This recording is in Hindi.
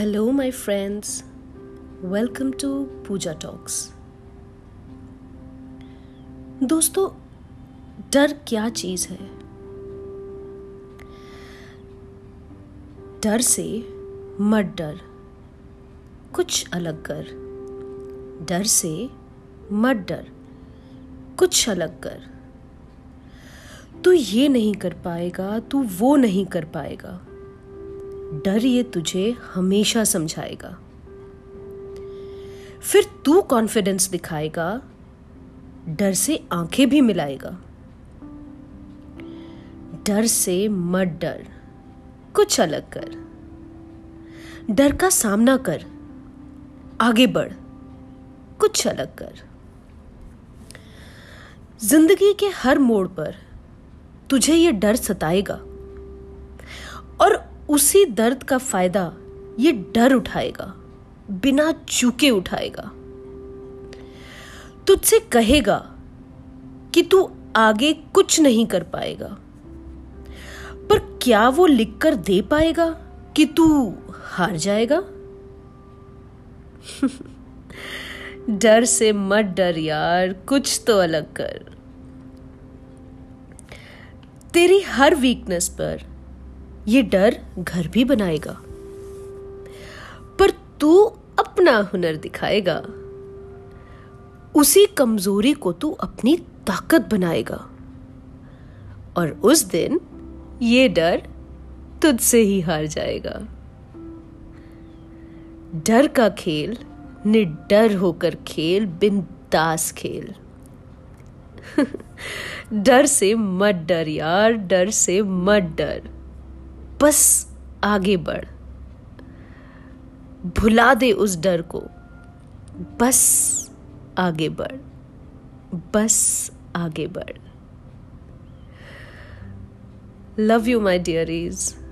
Hello, my friends. Welcome to Puja Talks. दोस्तों डर क्या चीज़ है? डर से मत डर। कुछ अलग कर। डर से मत डर। कुछ अलग कर। तू ये नहीं कर पाएगा तू वो नहीं कर पाएगा। डर ये तुझे हमेशा समझाएगा। फिर तू कॉन्फिडेंस दिखाएगा, डर से आँखें भी मिलाएगा। डर से मत डर, कुछ अलग कर। डर का सामना कर, आगे बढ़, कुछ अलग कर। ज़िंदगी के हर मोड़ पर तुझे यह डर सताएगा। और उसी दर्द का फ़ायदा ये डर उठाएगा, बिना चूके उठाएगा। तुझसे कहेगा कि तू आगे कुछ नहीं कर पाएगा, पर क्या वो लिखकर दे पाएगा कि तू हार जाएगा? डर से मत डर यार, कुछ तो अलग कर। तेरी हर वीकनेस पर ये डर घर भी बनाएगा। पर तू अपना हुनर दिखाएगा। उसी कमज़ोरी को तू अपनी ताकत बनाएगा। और उस दिन ये डर तुझसे ही हार जाएगा। डर का खेल निडर होकर खेल, बिंदास खेल। डर से मत डर यार, डर से मत डर। बस आगे बढ़। भुला दे उस डर को। बस आगे बढ़। बस आगे बढ़। Love you my डियरीज़